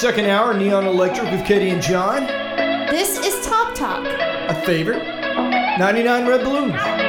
Second hour, Neon Electric with Katie and John. This is Top Talk. A favorite? 99 Red Balloons.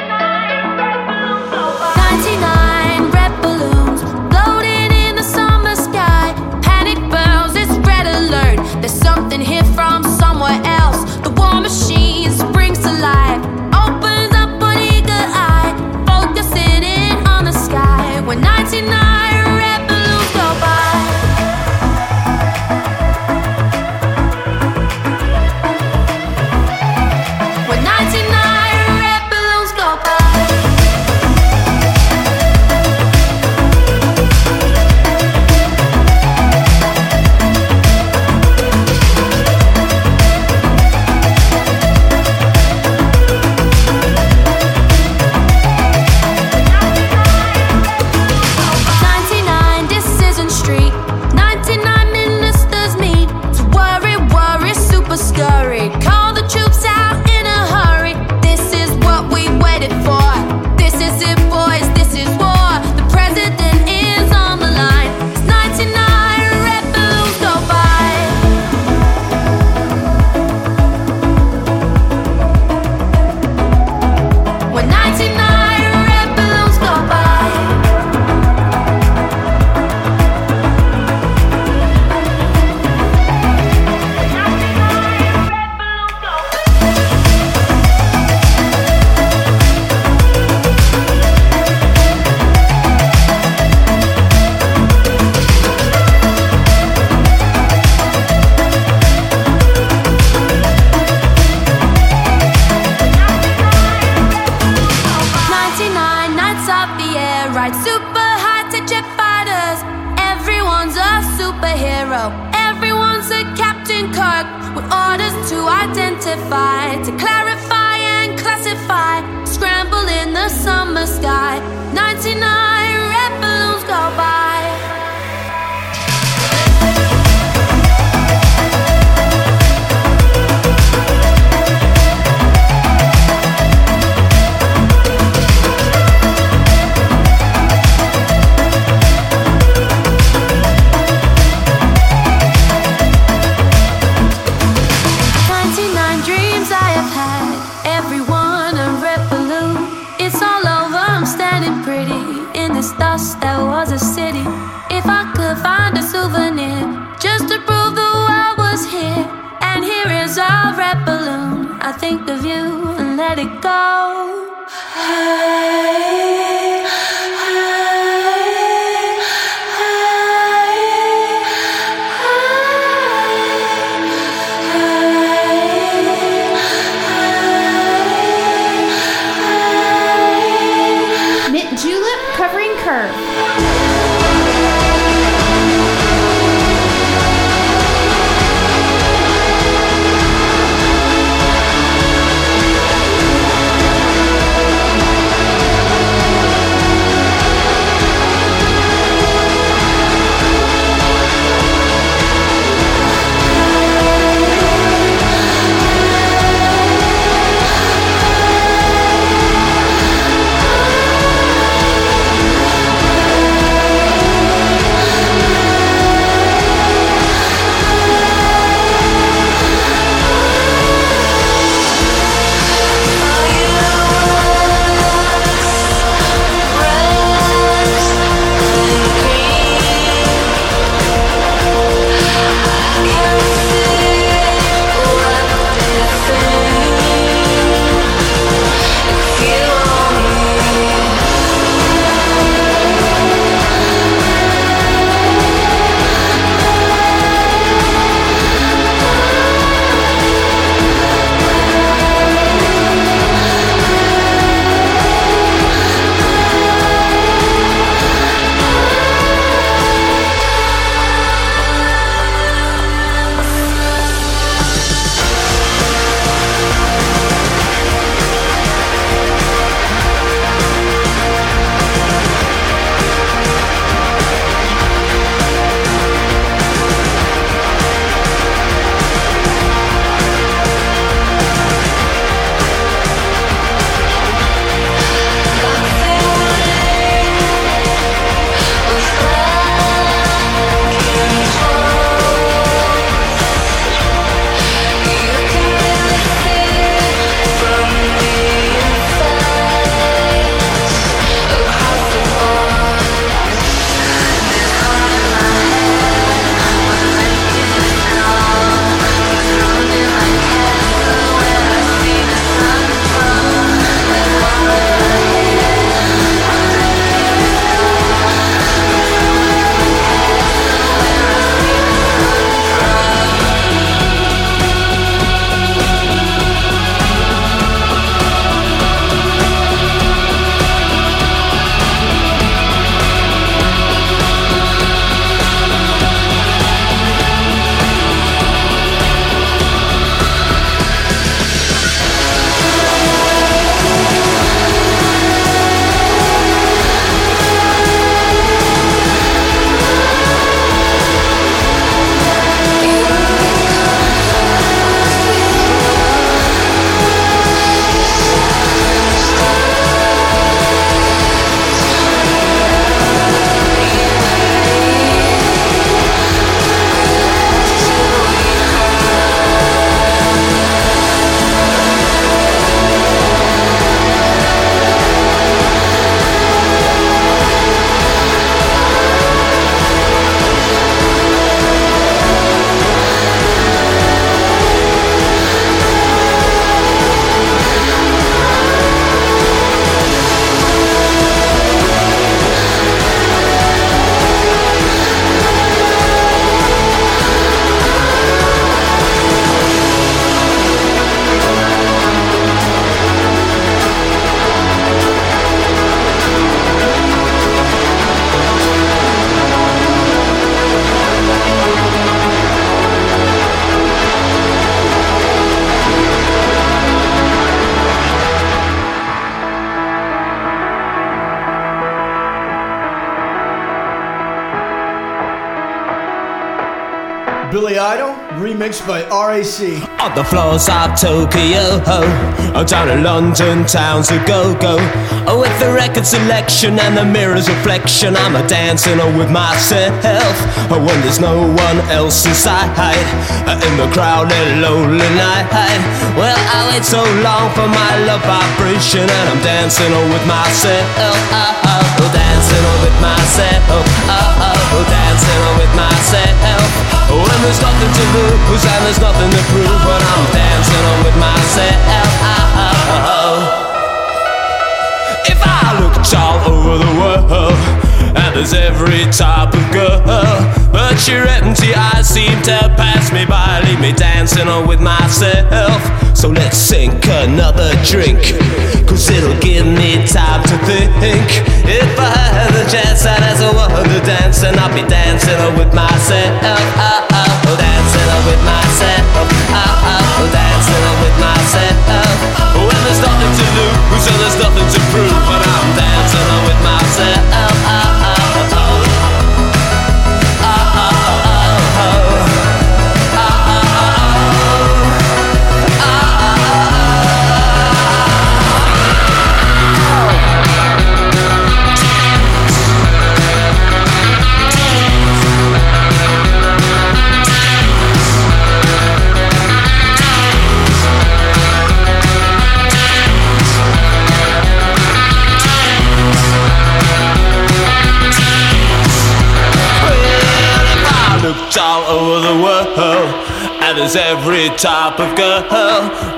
Remixed by RAC. On the floors of Tokyo, oh, down in London town's a go-go. Oh, with the record selection and the mirror's reflection, I'm a dancing oh, with myself. Oh, when there's no one else inside, uh, in the crowded, lonely night. Well, I wait so long for my love vibration, and I'm dancing oh, with myself. Oh, oh, dancing oh, with myself. Oh, oh, dancing oh, oh with myself. Oh, when there's nothing to lose and there's nothing to prove, but I'm dancing on with myself. Uh-huh. If I looked all over the world, and there's every type of girl, but your empty eyes seem to pass me by, leave me dancing on with myself. So let's sink another drink, cause it'll give me time to think. If I had the chance, I'd ask a woman to dance, and I'll be dancing with myself Dancing with myself. Oh, oh, dancing with myself. When there's nothing to lose and there's nothing to prove, but I'm dancing with myself. All over the world. And there's every type of girl.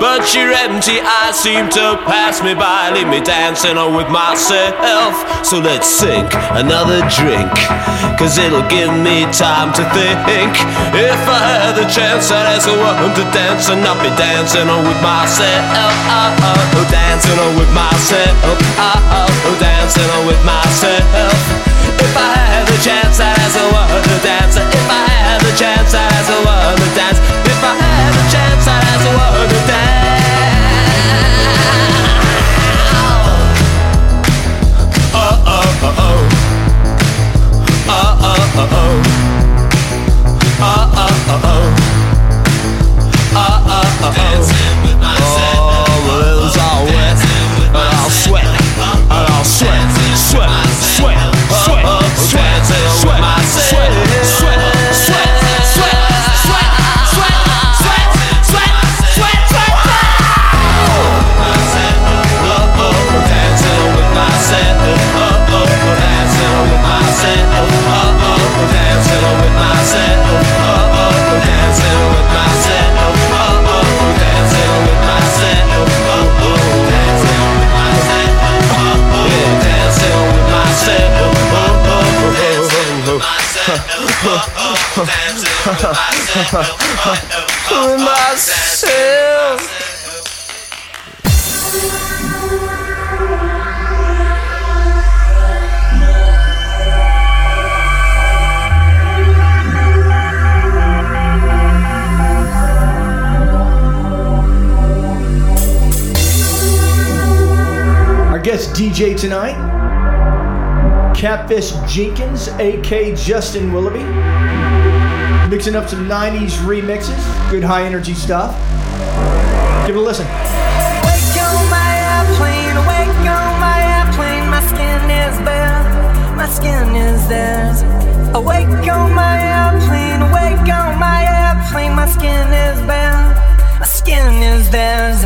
But your empty eyes seem to pass me by, leave me dancing on with myself. So let's sink another drink, cause it'll give me time to think. If I had the chance, I'd ask a woman to dance, and I'll be dancing on with myself. Oh, oh, dancing on with myself. Oh, oh, oh, dancing on with myself. If I had the chance, I'd ask a woman to dance. If I I wanna dance if I had a chance. I'd Catfish Jenkins, AK Justin Willoughby. Mixing up some 90s remixes, good high energy stuff. Give it a listen. My skin is bare, my skin is theirs. Awake on my airplane, on my airplane, my skin is bare, my skin is theirs.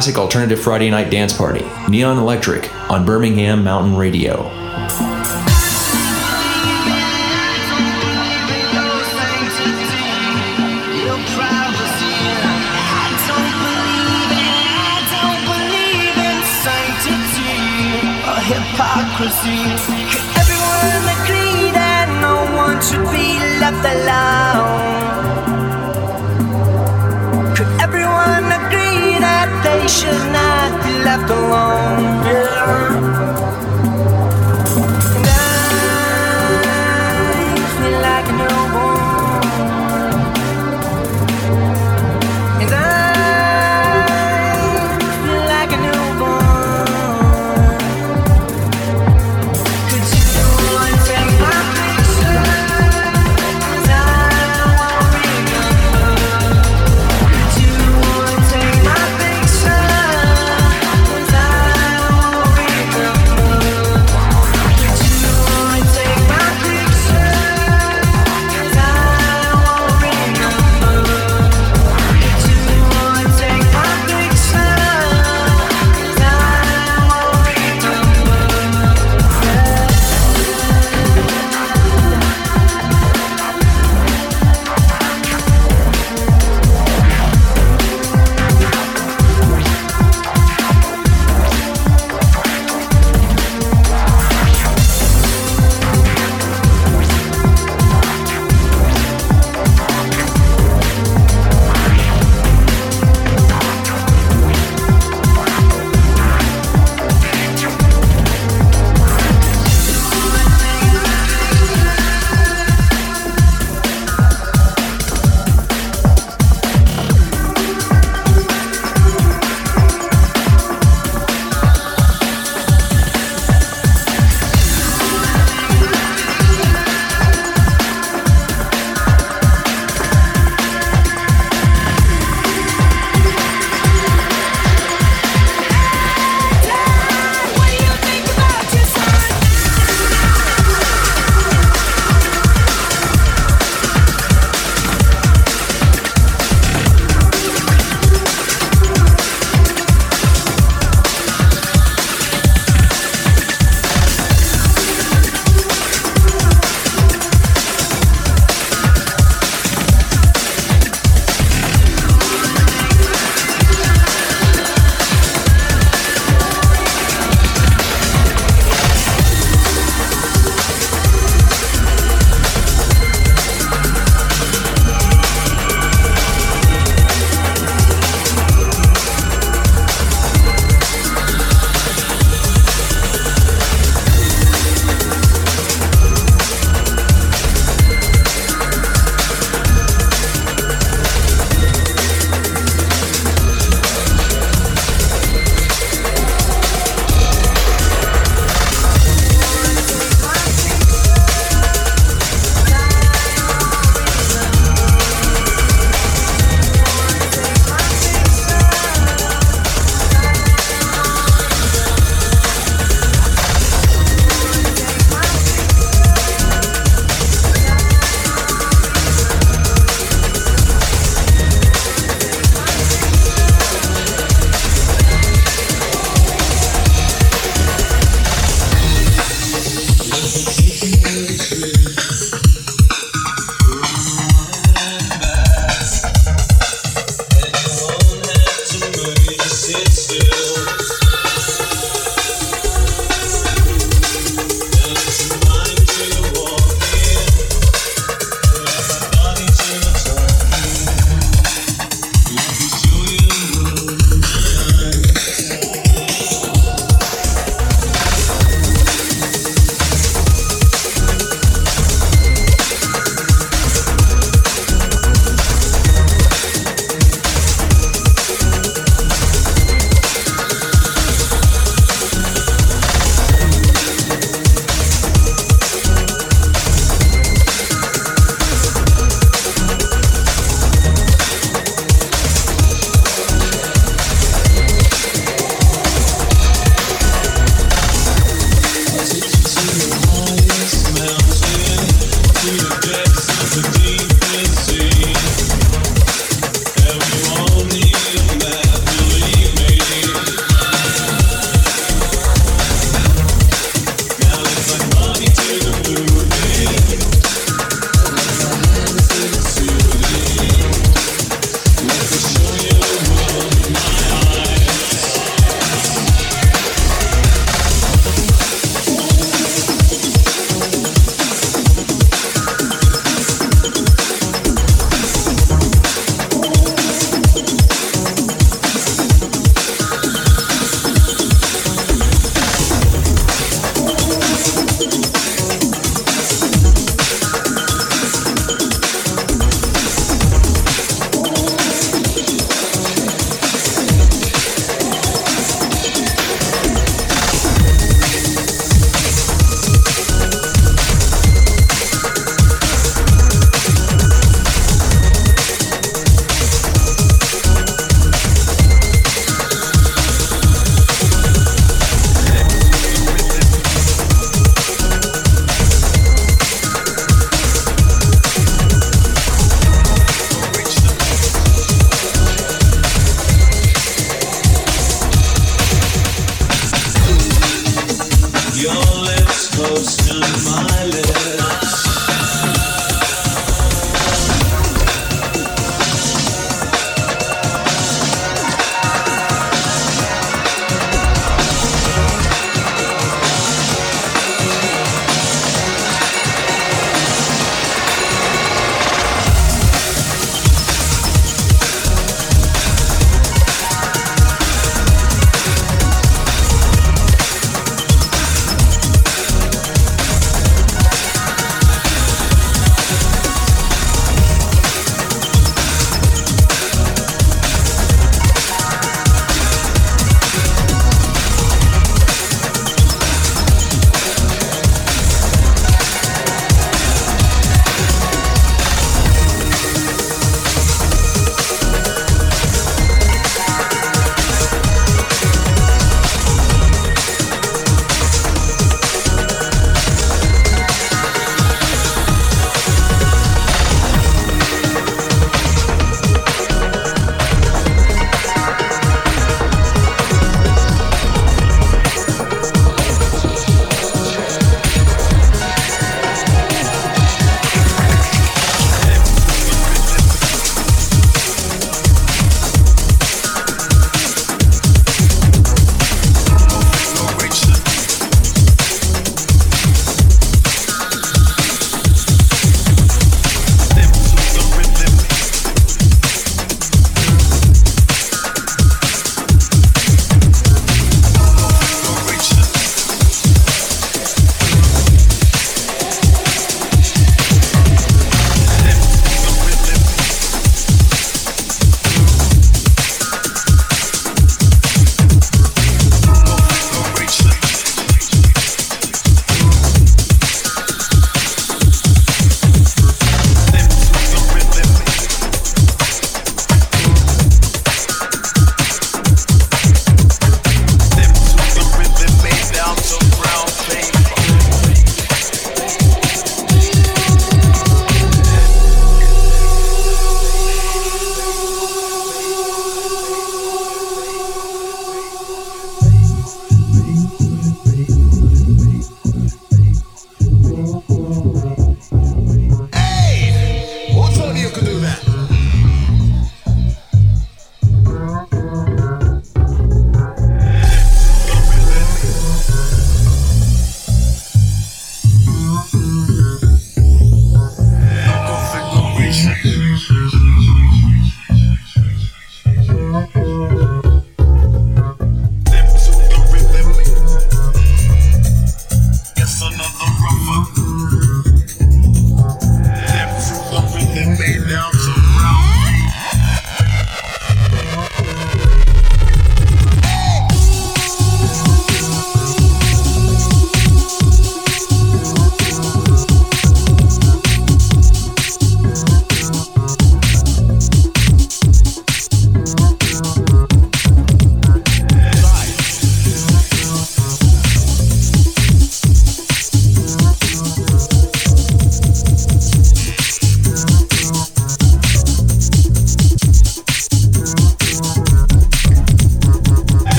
Classic alternative Friday night dance party. Neon Electric on Birmingham Mountain Radio. Everyone that no one should be left alone. Should not be left alone? Yeah.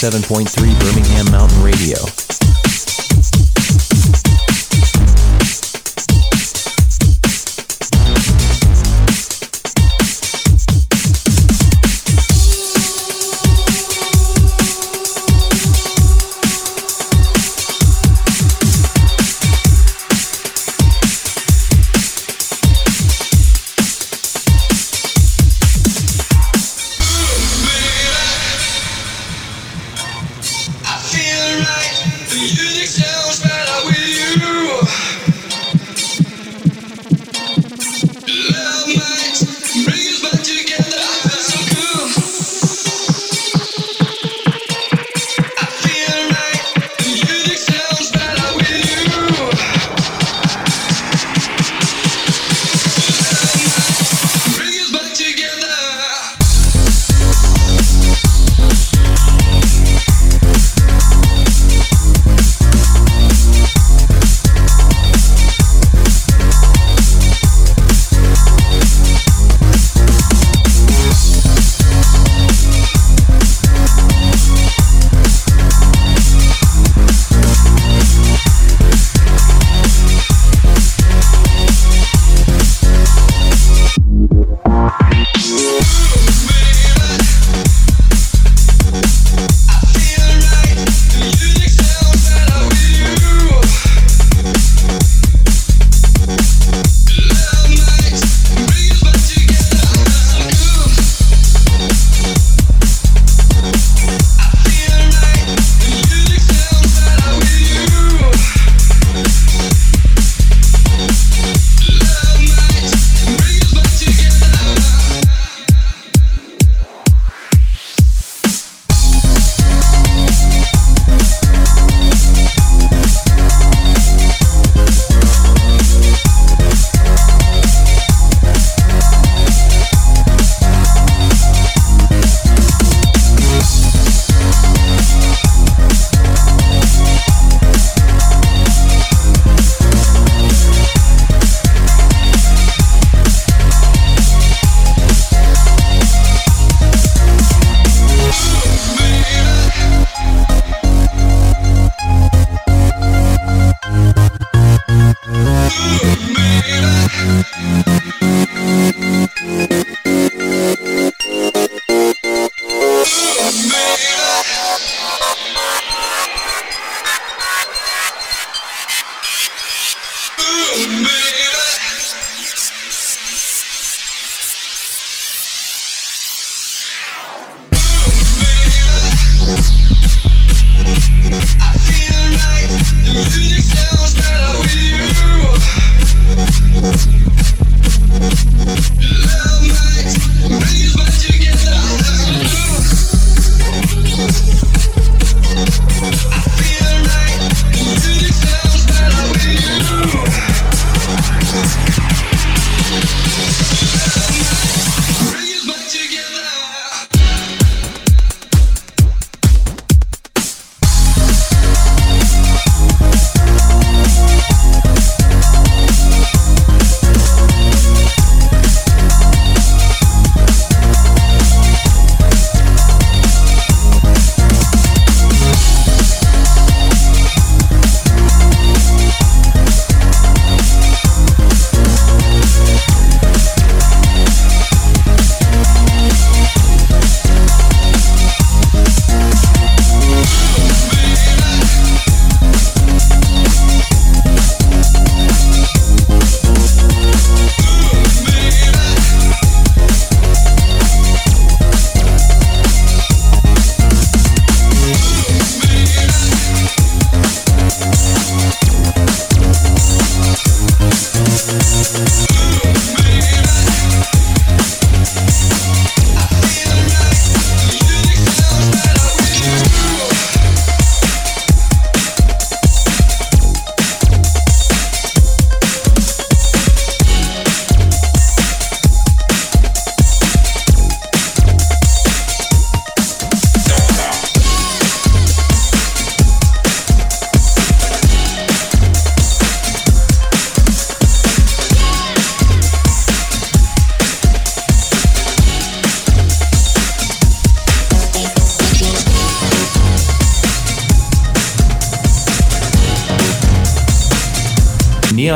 107.3 Birmingham Mountain Radio.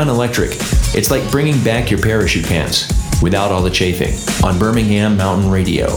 Electric. It's like bringing back your parachute pants without all the chafing on Birmingham Mountain Radio.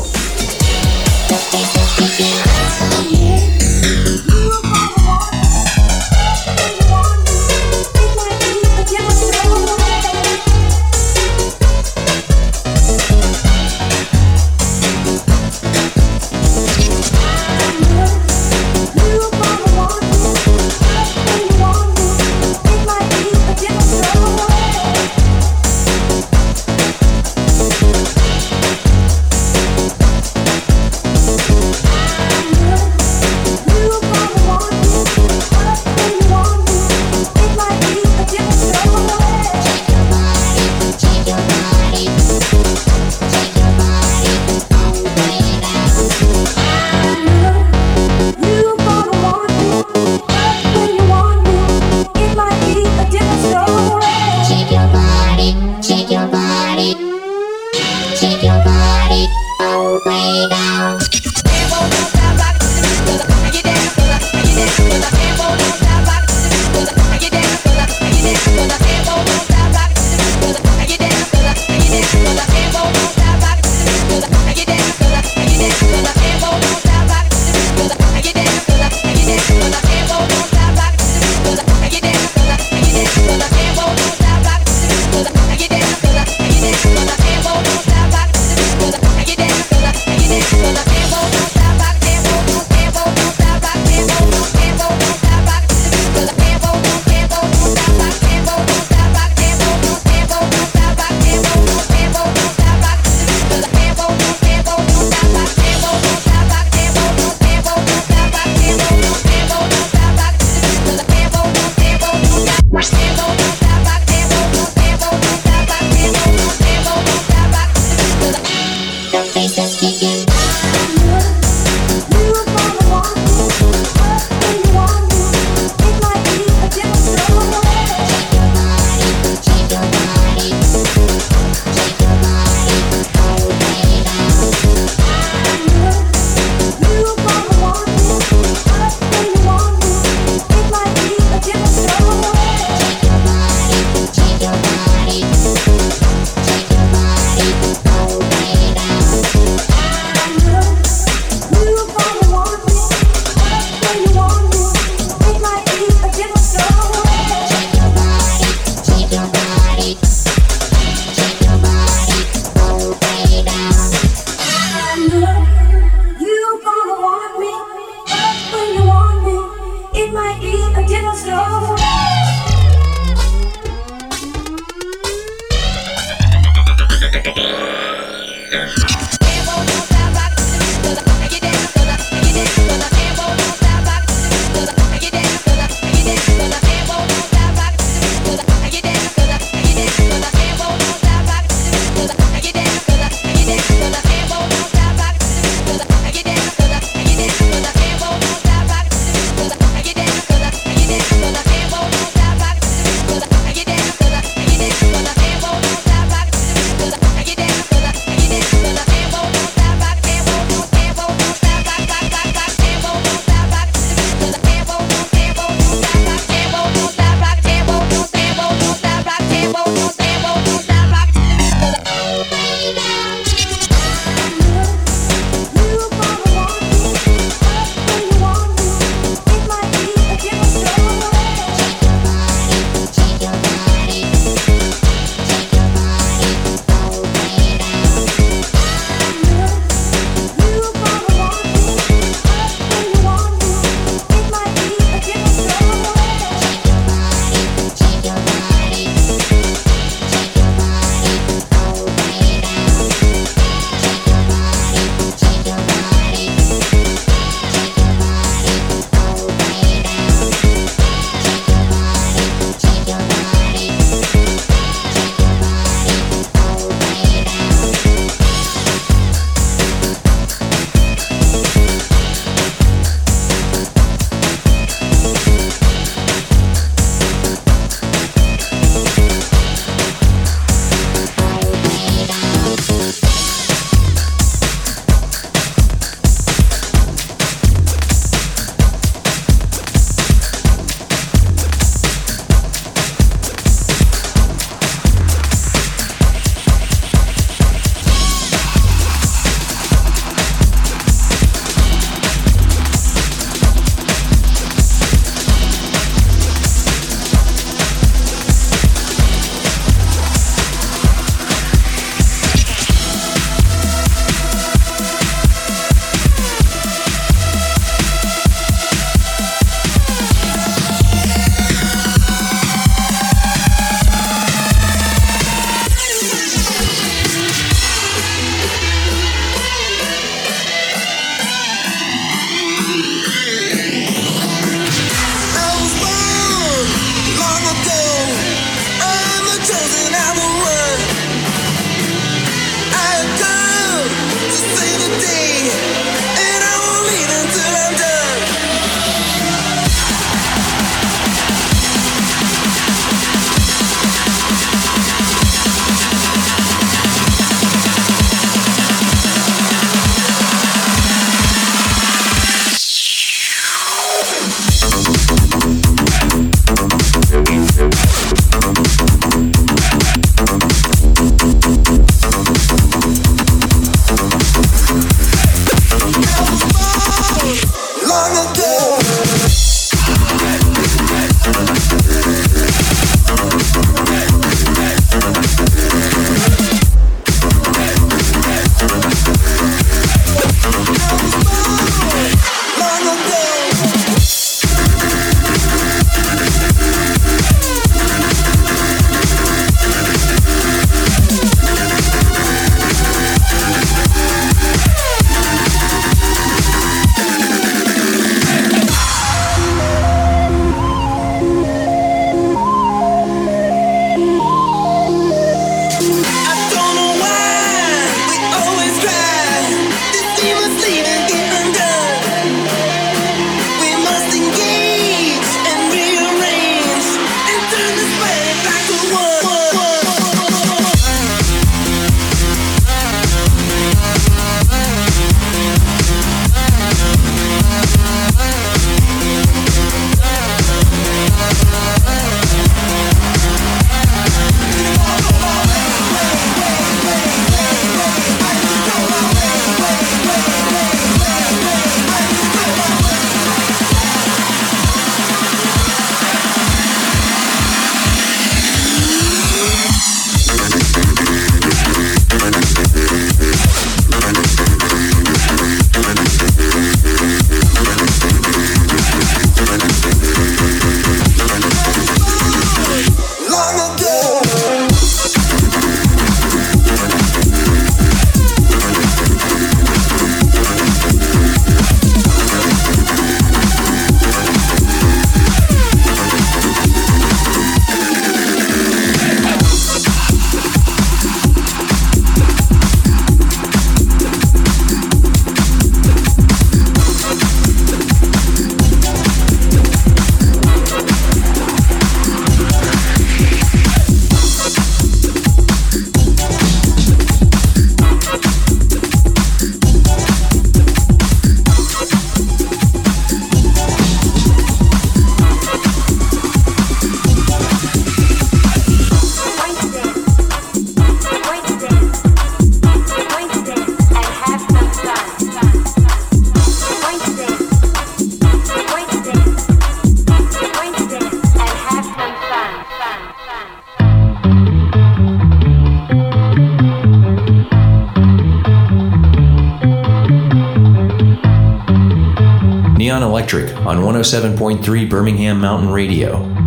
On 107.3 Birmingham Mountain Radio.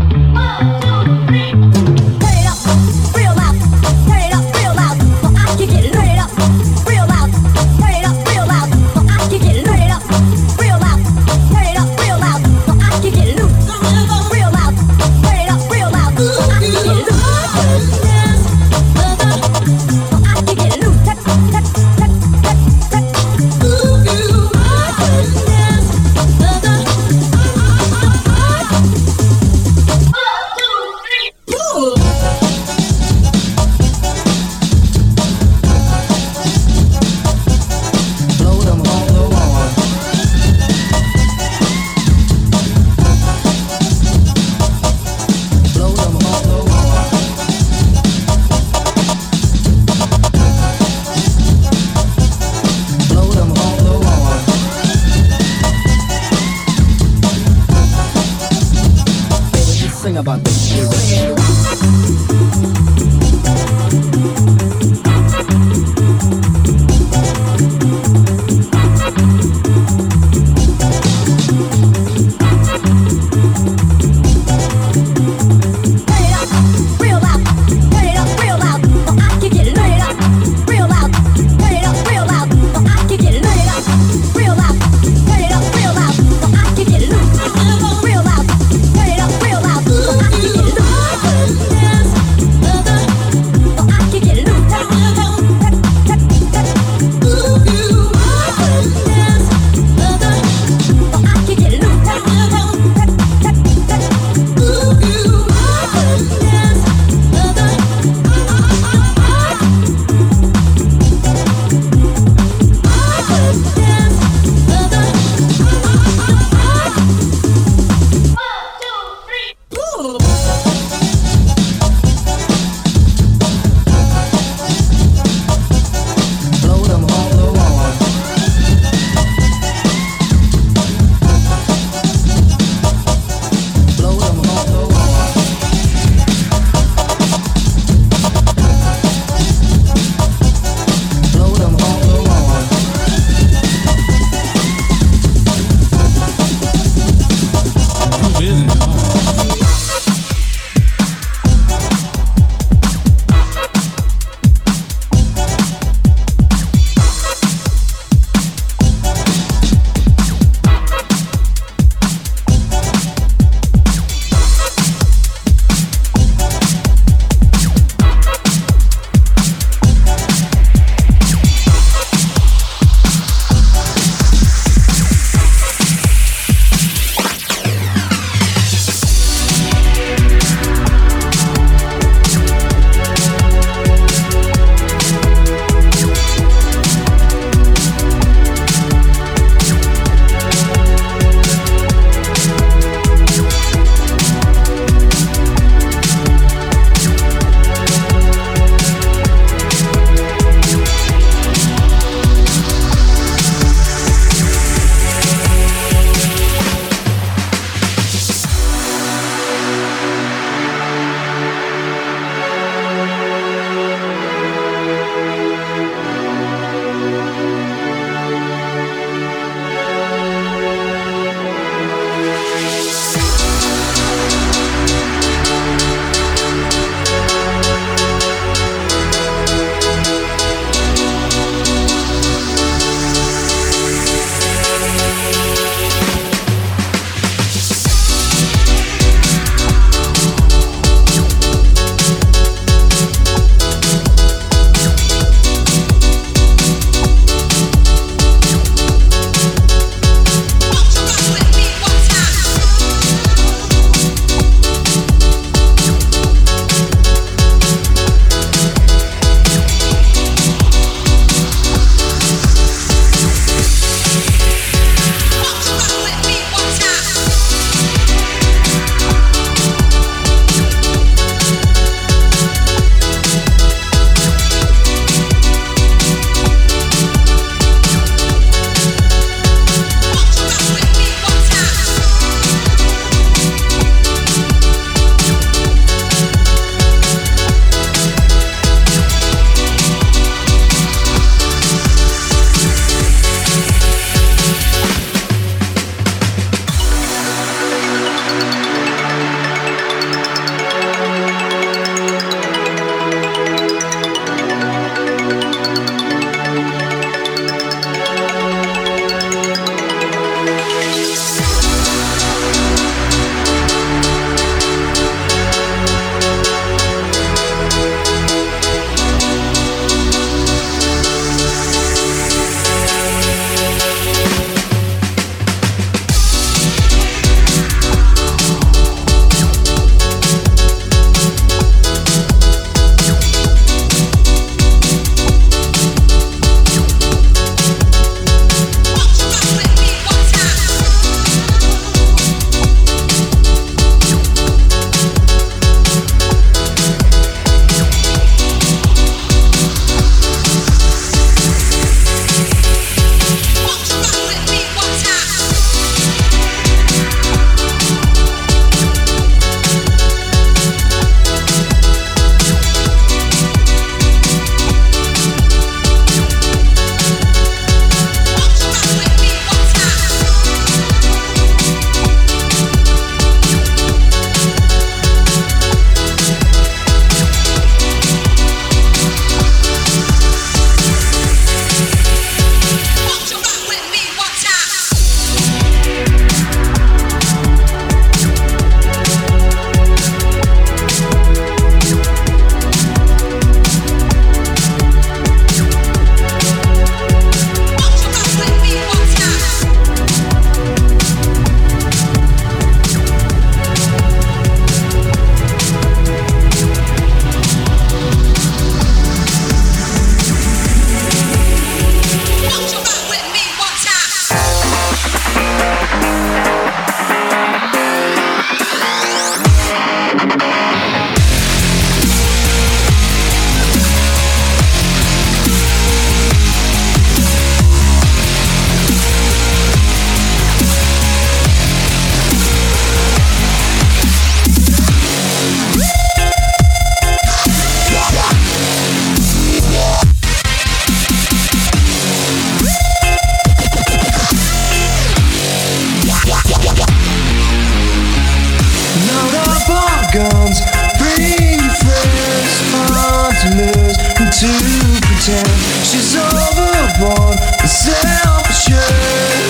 myself, sure,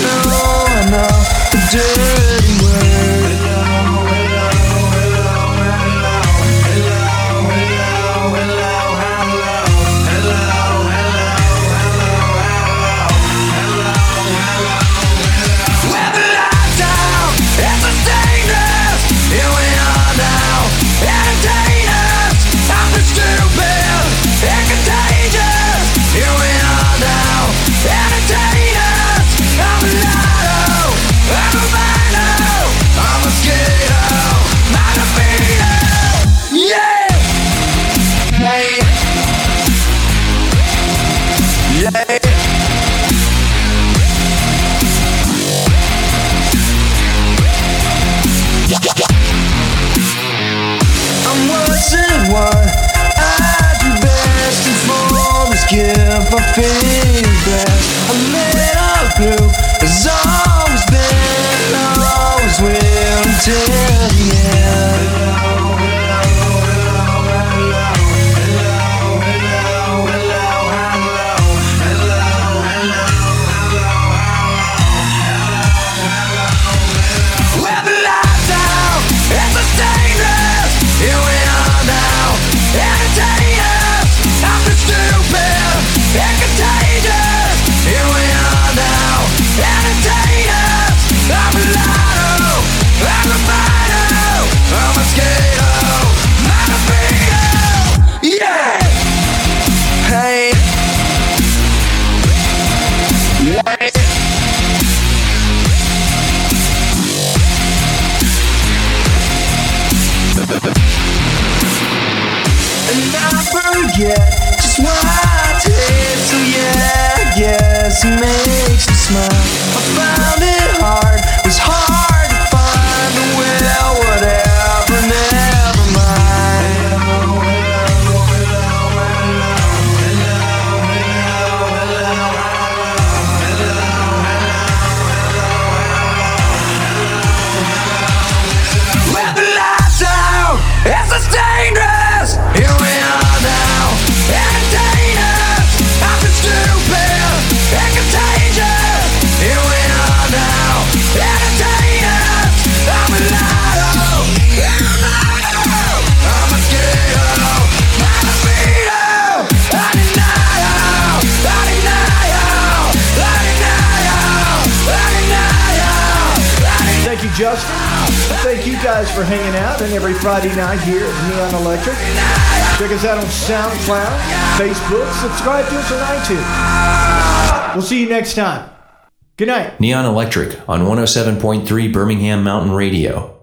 no, I know, do. for hanging out and every Friday night here at Neon Electric. Check us out on SoundCloud, Facebook, subscribe to us on iTunes. We'll see you next time. Good night. Neon Electric on 107.3 Birmingham Mountain Radio.